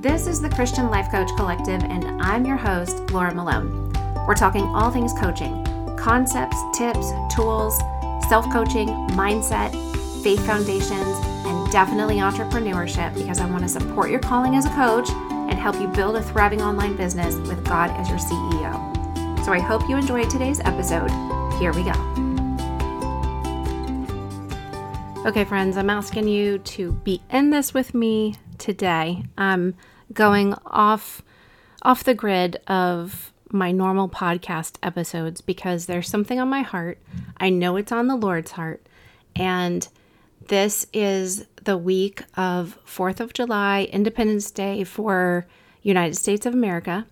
This is the Christian Life Coach Collective, and I'm your host, Laura Malone. We're talking all things coaching concepts, tips, tools, self coaching, mindset, faith foundations, and definitely entrepreneurship because I want to support your calling as a coach and help you build a thriving online business with God as your CEO. So I hope you enjoyed today's episode. Here we go. Okay, friends, I'm asking you to be in this with me today. I'm going off off the grid of my normal podcast episodes because there's something on my heart. I know it's on the Lord's heart. And this is the week of 4th of July, Independence Day for United States of America.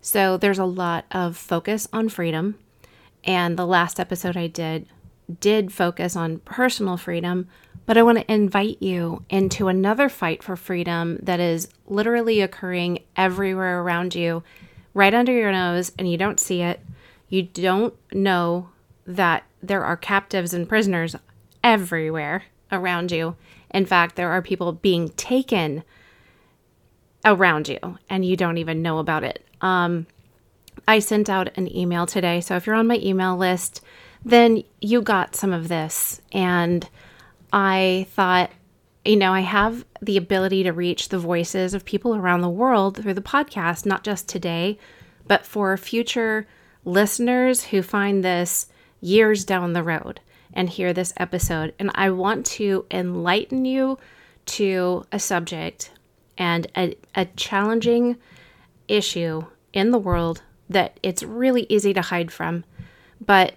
So there's a lot of focus on freedom. And the last episode I did did focus on personal freedom, but I want to invite you into another fight for freedom that is literally occurring everywhere around you, right under your nose, and you don't see it. You don't know that there are captives and prisoners everywhere around you. In fact, there are people being taken around you, and you don't even know about it. Um, I sent out an email today. So if you're on my email list, then you got some of this. And I thought, you know, I have the ability to reach the voices of people around the world through the podcast, not just today, but for future listeners who find this years down the road and hear this episode. And I want to enlighten you to a subject and a, a challenging issue in the world that it's really easy to hide from. But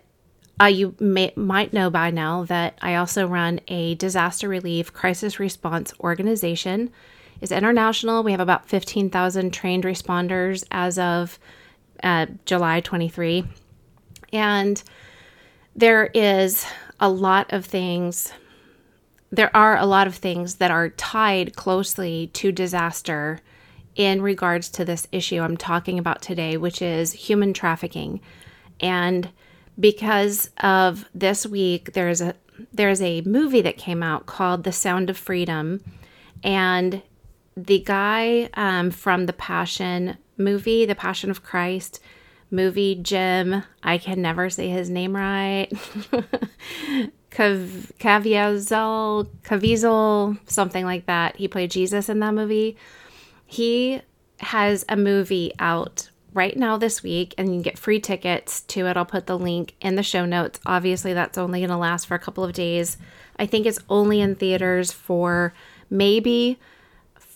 uh, you may, might know by now that I also run a disaster relief crisis response organization. It's international. We have about 15,000 trained responders as of uh, July 23. And there is a lot of things, there are a lot of things that are tied closely to disaster in regards to this issue I'm talking about today, which is human trafficking. And because of this week there's a there's a movie that came out called The Sound of Freedom and the guy um, from the Passion movie, The Passion of Christ movie, Jim, I can never say his name right. Cav- Caviezel, Caviezel, something like that. He played Jesus in that movie. He has a movie out right now this week and you can get free tickets to it. I'll put the link in the show notes. Obviously, that's only going to last for a couple of days. I think it's only in theaters for maybe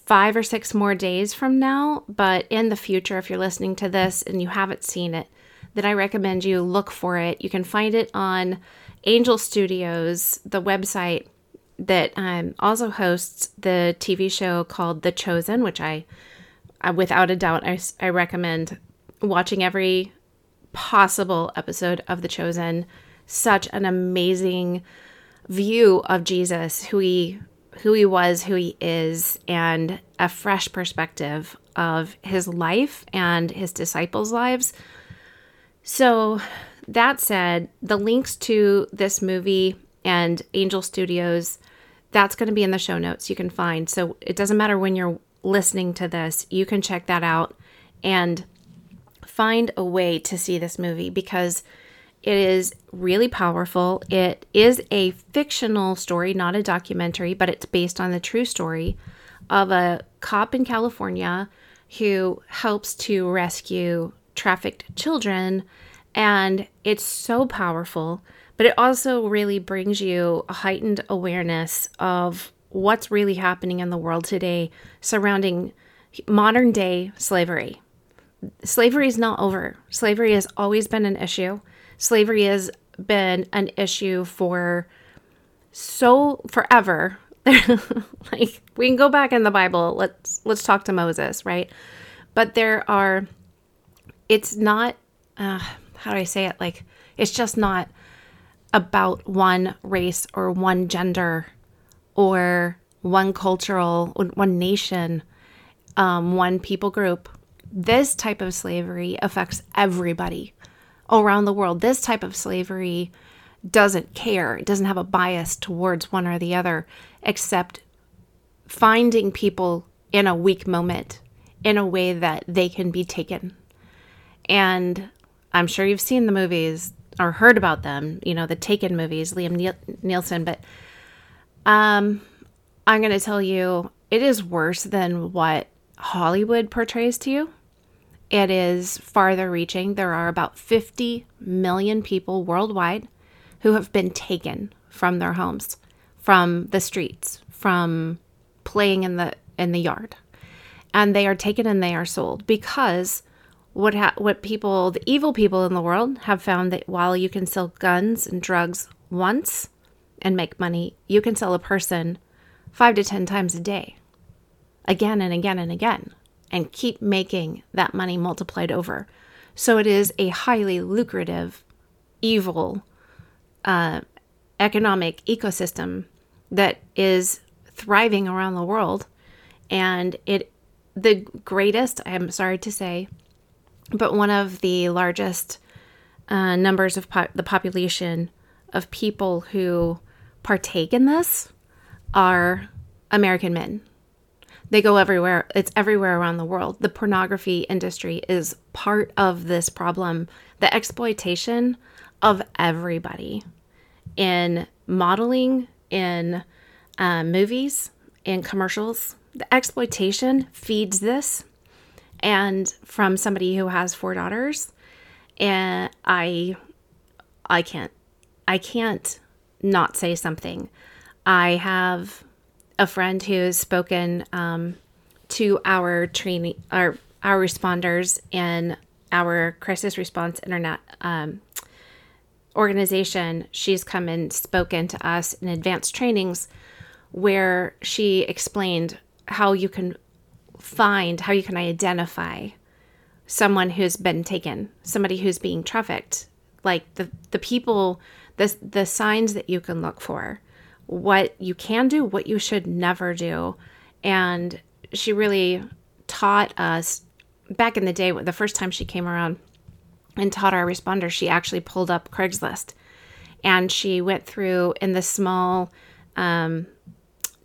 five or six more days from now. But in the future, if you're listening to this and you haven't seen it, then I recommend you look for it. You can find it on Angel Studios, the website that um, also hosts the TV show called The Chosen, which I, I without a doubt, I, I recommend watching every possible episode of The Chosen. Such an amazing view of Jesus, who he who he was, who he is, and a fresh perspective of his life and his disciples' lives. So, that said, the links to this movie and Angel Studios, that's going to be in the show notes you can find. So, it doesn't matter when you're listening to this, you can check that out. And find a way to see this movie because it is really powerful. It is a fictional story, not a documentary, but it's based on the true story of a cop in California who helps to rescue trafficked children. And it's so powerful, but it also really brings you a heightened awareness of what's really happening in the world today surrounding modern day slavery slavery is not over. Slavery has always been an issue. Slavery has been an issue for so forever. like we can go back in the Bible. Let's let's talk to Moses, right? But there are it's not uh, how do I say it? Like it's just not about one race or one gender or one cultural one nation um, one people group this type of slavery affects everybody around the world. This type of slavery doesn't care, it doesn't have a bias towards one or the other, except finding people in a weak moment in a way that they can be taken. And I'm sure you've seen the movies or heard about them, you know, the Taken movies, Liam Neeson, but um, I'm going to tell you, it is worse than what Hollywood portrays to you. It is farther reaching. There are about 50 million people worldwide who have been taken from their homes, from the streets, from playing in the in the yard. And they are taken and they are sold because what ha- what people, the evil people in the world have found that while you can sell guns and drugs once and make money, you can sell a person 5 to 10 times a day. Again and again and again and keep making that money multiplied over. So it is a highly lucrative, evil uh, economic ecosystem that is thriving around the world. And it, the greatest, I'm sorry to say, but one of the largest uh, numbers of po- the population of people who partake in this are American men. They go everywhere. It's everywhere around the world. The pornography industry is part of this problem, the exploitation of everybody in modeling, in uh, movies, in commercials. The exploitation feeds this. And from somebody who has four daughters, and I, I can't, I can't not say something. I have a friend who has spoken um, to our training, our our responders in our crisis response internet um, organization. She's come and spoken to us in advanced trainings where she explained how you can find, how you can identify someone who's been taken, somebody who's being trafficked, like the the people, the the signs that you can look for what you can do, what you should never do. And she really taught us back in the day, the first time she came around and taught our responders, she actually pulled up Craigslist and she went through in the small, um,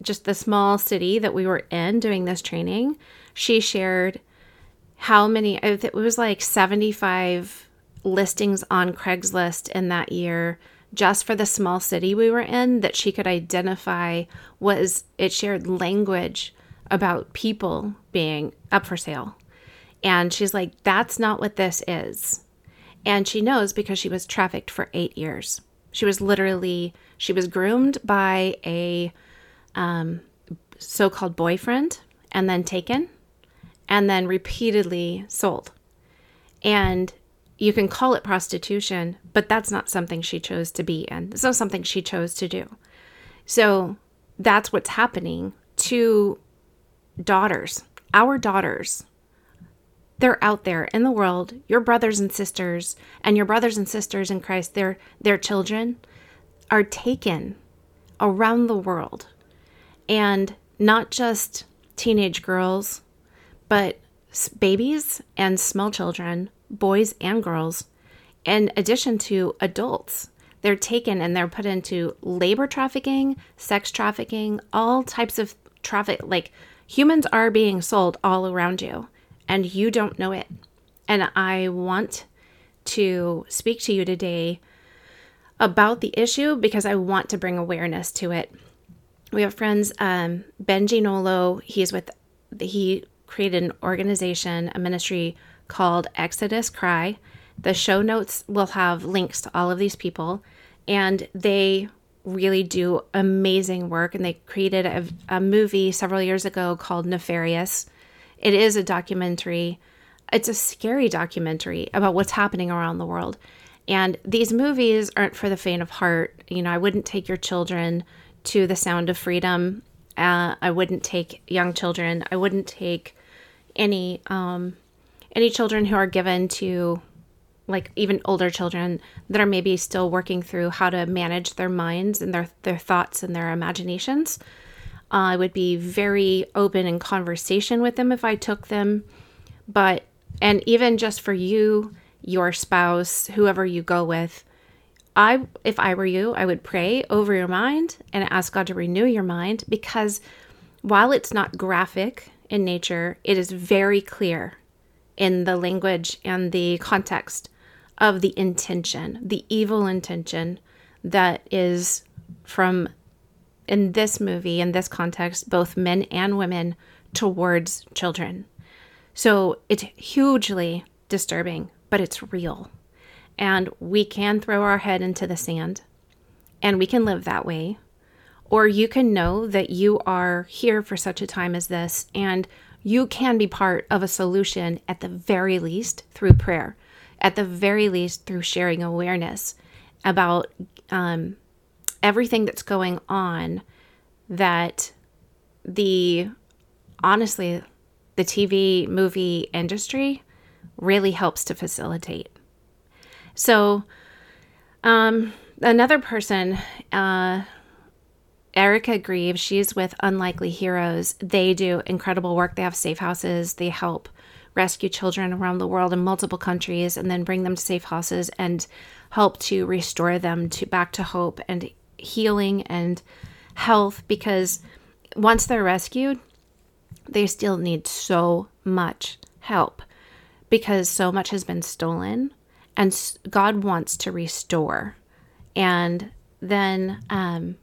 just the small city that we were in doing this training. She shared how many, it was like 75 listings on Craigslist in that year just for the small city we were in that she could identify was it shared language about people being up for sale. And she's like, that's not what this is. And she knows because she was trafficked for eight years. She was literally, she was groomed by a um, so called boyfriend and then taken and then repeatedly sold. And you can call it prostitution, but that's not something she chose to be in. It's not something she chose to do. So that's what's happening to daughters, our daughters. They're out there in the world, your brothers and sisters, and your brothers and sisters in Christ, their their children are taken around the world. And not just teenage girls, but babies and small children boys and girls, in addition to adults. They're taken and they're put into labor trafficking, sex trafficking, all types of traffic. Like humans are being sold all around you, and you don't know it. And I want to speak to you today about the issue because I want to bring awareness to it. We have friends, um, Benji Nolot, he's with, he created an organization, a ministry called Exodus Cry. The show notes will have links to all of these people, and they really do amazing work. And they created a, a movie several years ago called Nefarious. It is a documentary, it's a scary documentary about what's happening around the world. And these movies aren't for the faint of heart. You know, I wouldn't take your children to The Sound of Freedom. Uh, I wouldn't take young children. I wouldn't take any um, any children who are given to like even older children that are maybe still working through how to manage their minds and their their thoughts and their imaginations. Uh, I would be very open in conversation with them if I took them, but and even just for you, your spouse, whoever you go with, I if I were you, I would pray over your mind and ask God to renew your mind because while it's not graphic in nature, it is very clear in the language and the context of the intention, the evil intention that is from, in this movie, in this context, both men and women towards children. So it's hugely disturbing, but it's real. And we can throw our head into the sand and we can live that way. Or you can know that you are here for such a time as this and you can be part of a solution at the very least through prayer, at the very least through sharing awareness about um, everything that's going on that the honestly the TV movie industry really helps to facilitate. So, um, another person, uh, Erica Greve, she's with Unlikely Heroes. They do incredible work. They have safe houses. They help rescue children around the world in multiple countries and then bring them to safe houses and help to restore them to back to hope and healing and health because once they're rescued, they still need so much help because so much has been stolen and God wants to restore. And then um,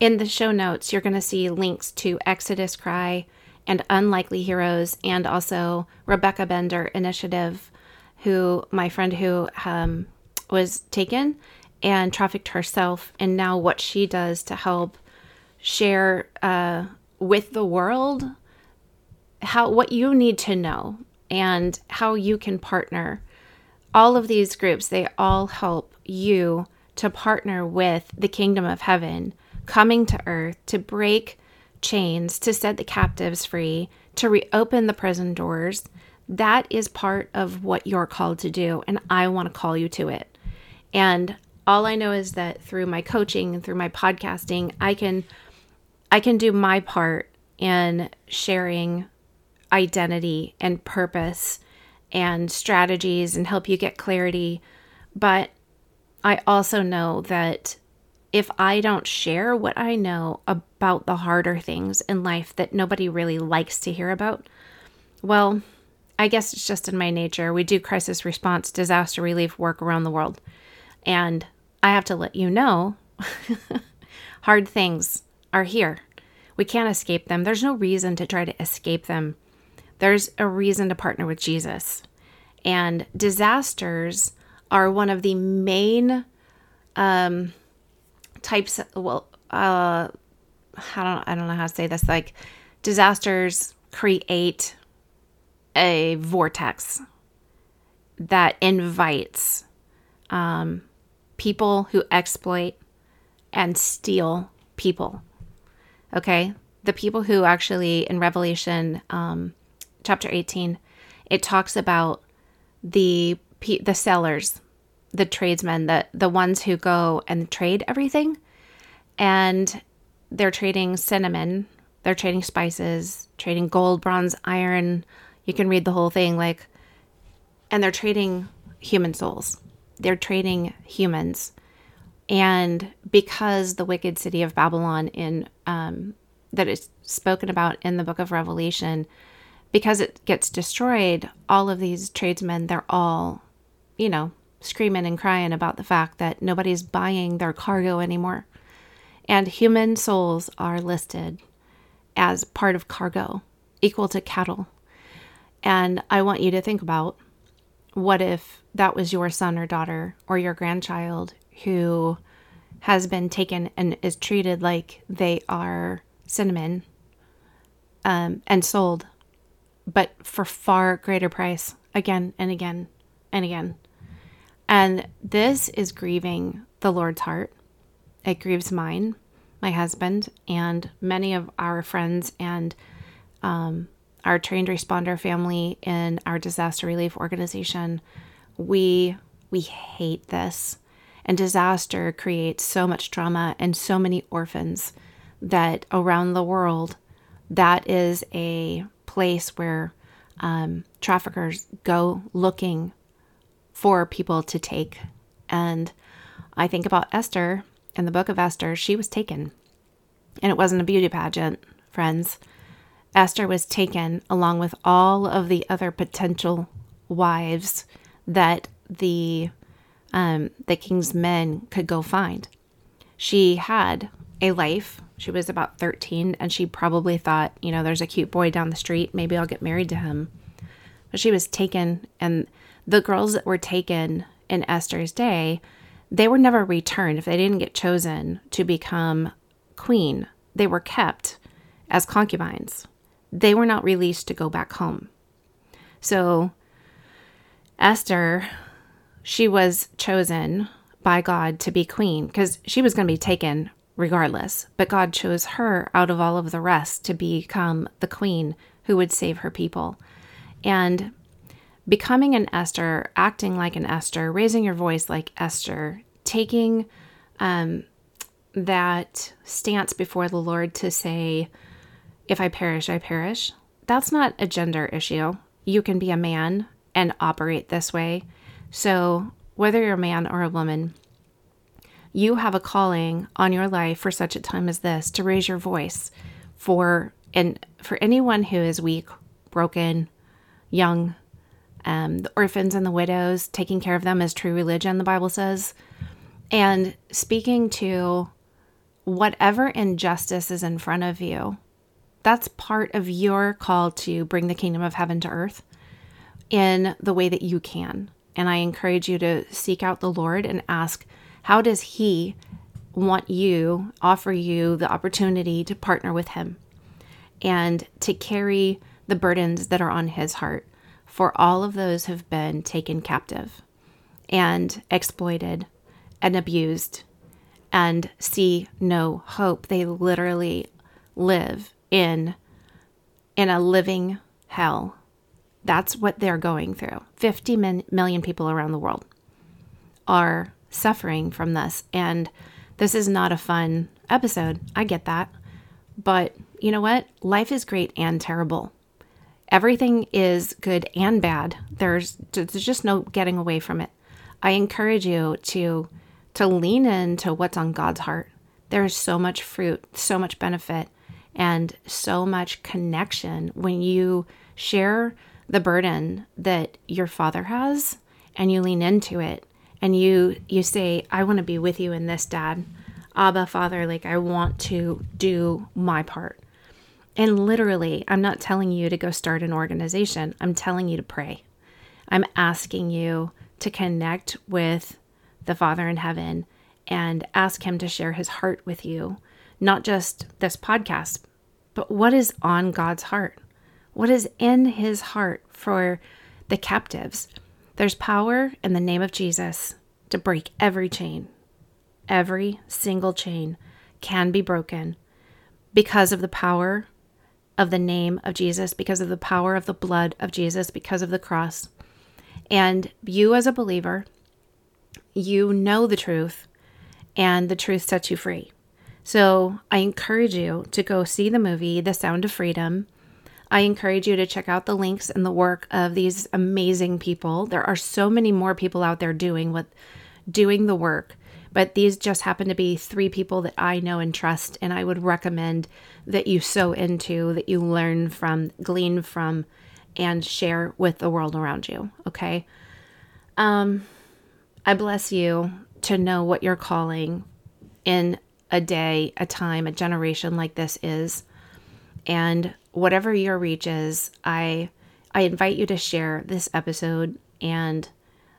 in the show notes, you're going to see links to Exodus Cry and Unlikely Heroes, and also Rebecca Bender Initiative, who my friend who um, was taken and trafficked herself, and now what she does to help share uh, with the world how what you need to know and how you can partner. All of these groups, they all help you to partner with the kingdom of heaven coming to earth to break chains, to set the captives free, to reopen the prison doors. That is part of what you're called to do, and I want to call you to it. And all I know is that through my coaching and through my podcasting, I can I can do my part in sharing identity and purpose and strategies and help you get clarity. But I also know that if I don't share what I know about the harder things in life that nobody really likes to hear about, well, I guess it's just in my nature. We do crisis response, disaster relief work around the world. And I have to let you know hard things are here. We can't escape them. There's no reason to try to escape them. There's a reason to partner with Jesus. And disasters are one of the main um, types well, uh, I don't, I don't know how to say this. Like, disasters create a vortex that invites um, people who exploit and steal people. Okay, the people who actually in Revelation um, chapter 18, it talks about the the sellers, the tradesmen, the the ones who go and trade everything, and they're trading cinnamon, they're trading spices, trading gold, bronze, iron. You can read the whole thing, like, and they're trading human souls. They're trading humans, and because the wicked city of Babylon in um, that is spoken about in the book of Revelation because it gets destroyed, all of these tradesmen, they're all, you know, screaming and crying about the fact that nobody's buying their cargo anymore. And human souls are listed as part of cargo, equal to cattle. And I want you to think about what if that was your son or daughter or your grandchild who has been taken and is treated like they are cinnamon um, and sold but for far greater price again and again and again. And this is grieving the Lord's heart. It grieves mine, my husband, and many of our friends and um, our trained responder family in our disaster relief organization. We we hate this. And disaster creates so much trauma and so many orphans that around the world that is a place where um, traffickers go looking for people to take. And I think about Esther in the book of Esther, she was taken. And it wasn't a beauty pageant, friends. Esther was taken along with all of the other potential wives that the um, the king's men could go find. She had a life. She was about 13, and she probably thought, you know, there's a cute boy down the street. Maybe I'll get married to him. But she was taken, and the girls that were taken in Esther's day, they were never returned. If they didn't get chosen to become queen, they were kept as concubines. They were not released to go back home. So, Esther, she was chosen by God to be queen because she was going to be taken regardless. But God chose her out of all of the rest to become the queen who would save her people. And becoming an Esther, acting like an Esther, raising your voice like Esther, taking um, that stance before the Lord to say, if I perish, I perish. That's not a gender issue. You can be a man and operate this way. So, whether you're a man or a woman, you have a calling on your life for such a time as this to raise your voice for and for anyone who is weak, broken, young, um, the orphans and the widows, taking care of them is true religion, the Bible says, and speaking to whatever injustice is in front of you. That's part of your call to bring the kingdom of heaven to earth in the way that you can. And I encourage you to seek out the Lord and ask, how does He want you, offer you the opportunity to partner with Him and to carry the burdens that are on His heart? For all of those who've been taken captive and exploited and abused and see no hope. They literally live in in a living hell. That's what they're going through. 50 million people around the world are suffering from this and this is not a fun episode. I get that. But you know what? Life is great and terrible everything is good and bad. There's there's just no getting away from it. I encourage you to to lean into what's on God's heart. There is so much fruit, so much benefit, and so much connection when you share the burden that your father has and you lean into it and you you say, I want to be with you in this, Dad. Abba, Father, like I want to do my part. And literally, I'm not telling you to go start an organization. I'm telling you to pray. I'm asking you to connect with the Father in heaven and ask Him to share His heart with you, not just this podcast, but what is on God's heart? What is in His heart for the captives? There's power in the name of Jesus to break every chain. Every single chain can be broken because of the power of the name of Jesus, because of the power of the blood of Jesus, because of the cross. And you, as a believer, you know the truth, and the truth sets you free. So I encourage you to go see the movie, The Sound of Freedom. I encourage you to check out the links and the work of these amazing people. There are so many more people out there doing what doing the work but these just happen to be three people that I know and trust, and I would recommend that you sow into, that you learn from, glean from, and share with the world around you. Okay. Um, I bless you to know what you're calling in a day, a time, a generation like this is. And whatever your reach is, I I invite you to share this episode and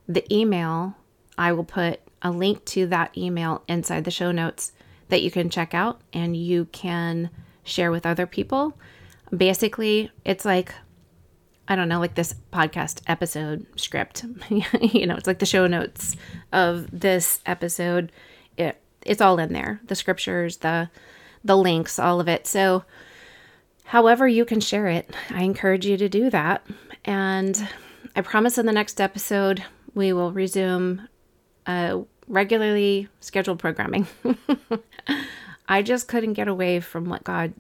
the email I will put a link to that email inside the show notes that you can check out and you can share with other people. Basically, it's like I don't know, like this podcast episode script. you know, it's like the show notes of this episode. It it's all in there. The scriptures, the the links, all of it. So however you can share it, I encourage you to do that. And I promise in the next episode we will resume uh, regularly scheduled programming. I just couldn't get away from what God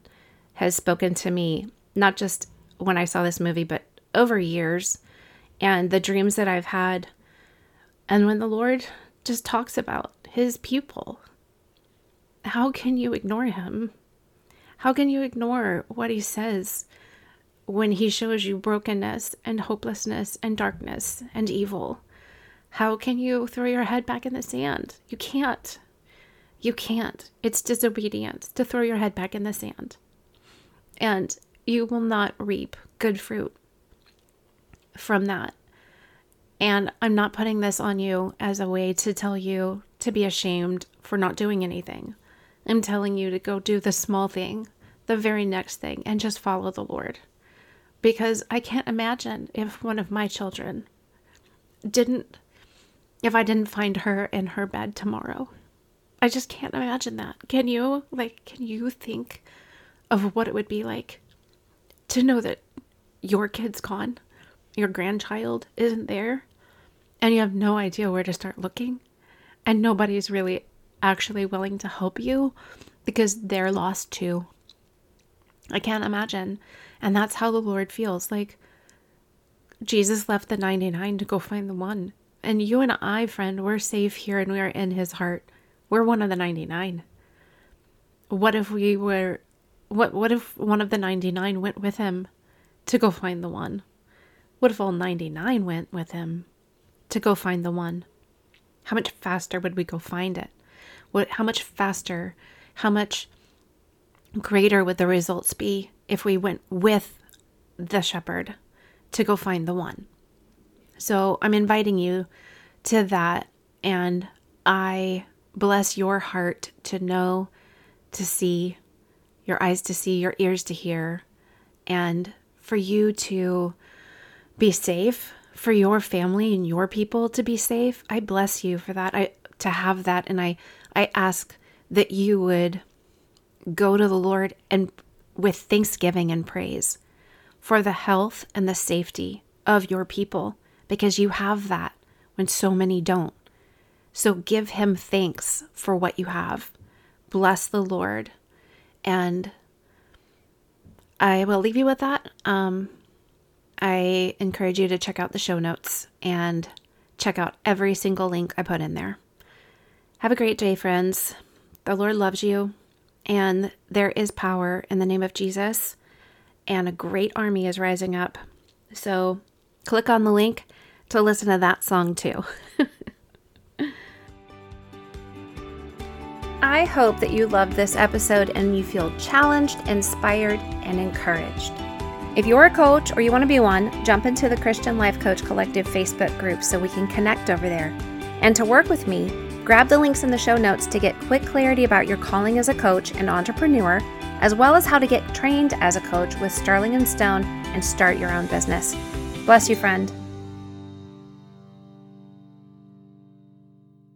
has spoken to me, not just when I saw this movie, but over years and the dreams that I've had. And when the Lord just talks about his people, how can you ignore him? How can you ignore what he says when he shows you brokenness and hopelessness and darkness and evil? How can you throw your head back in the sand? You can't. You can't. It's disobedience to throw your head back in the sand. And you will not reap good fruit from that. And I'm not putting this on you as a way to tell you to be ashamed for not doing anything. I'm telling you to go do the small thing, the very next thing, and just follow the Lord. Because I can't imagine if one of my children didn't, if I didn't find her in her bed tomorrow. I just can't imagine that. Can you? Like, can you think of what it would be like to know that your kid's gone, your grandchild isn't there, and you have no idea where to start looking, and nobody's really actually willing to help you because they're lost too. I can't imagine. And that's how the Lord feels. Like Jesus left the 99 to go find the one. And you and I, friend, we're safe here and we are in his heart. We're one of the 99. What if we were what what if one of the 99 went with him to go find the one? What if all 99 went with him to go find the one? How much faster would we go find it? What how much faster, how much greater would the results be if we went with the shepherd to go find the one? So, I'm inviting you to that and I bless your heart to know, to see, your eyes to see, your ears to hear, and for you to be safe, for your family and your people to be safe. I bless you for that. I to have that and I I ask that you would go to the Lord and with thanksgiving and praise for the health and the safety of your people because you have that when so many don't. So give him thanks for what you have. Bless the Lord. And I will leave you with that. Um, I encourage you to check out the show notes and check out every single link I put in there. Have a great day, friends. The Lord loves you, and there is power in the name of Jesus, and a great army is rising up. So click on the link to listen to that song too. I hope that you loved this episode and you feel challenged, inspired, and encouraged. If you're a coach or you want to be one, jump into the Christian Life Coach Collective Facebook group so we can connect over there. And to work with me, grab the links in the show notes to get quick clarity about your calling as a coach and entrepreneur, as well as how to get trained as a coach with Starling and Stone and start your own business. Bless you, friend.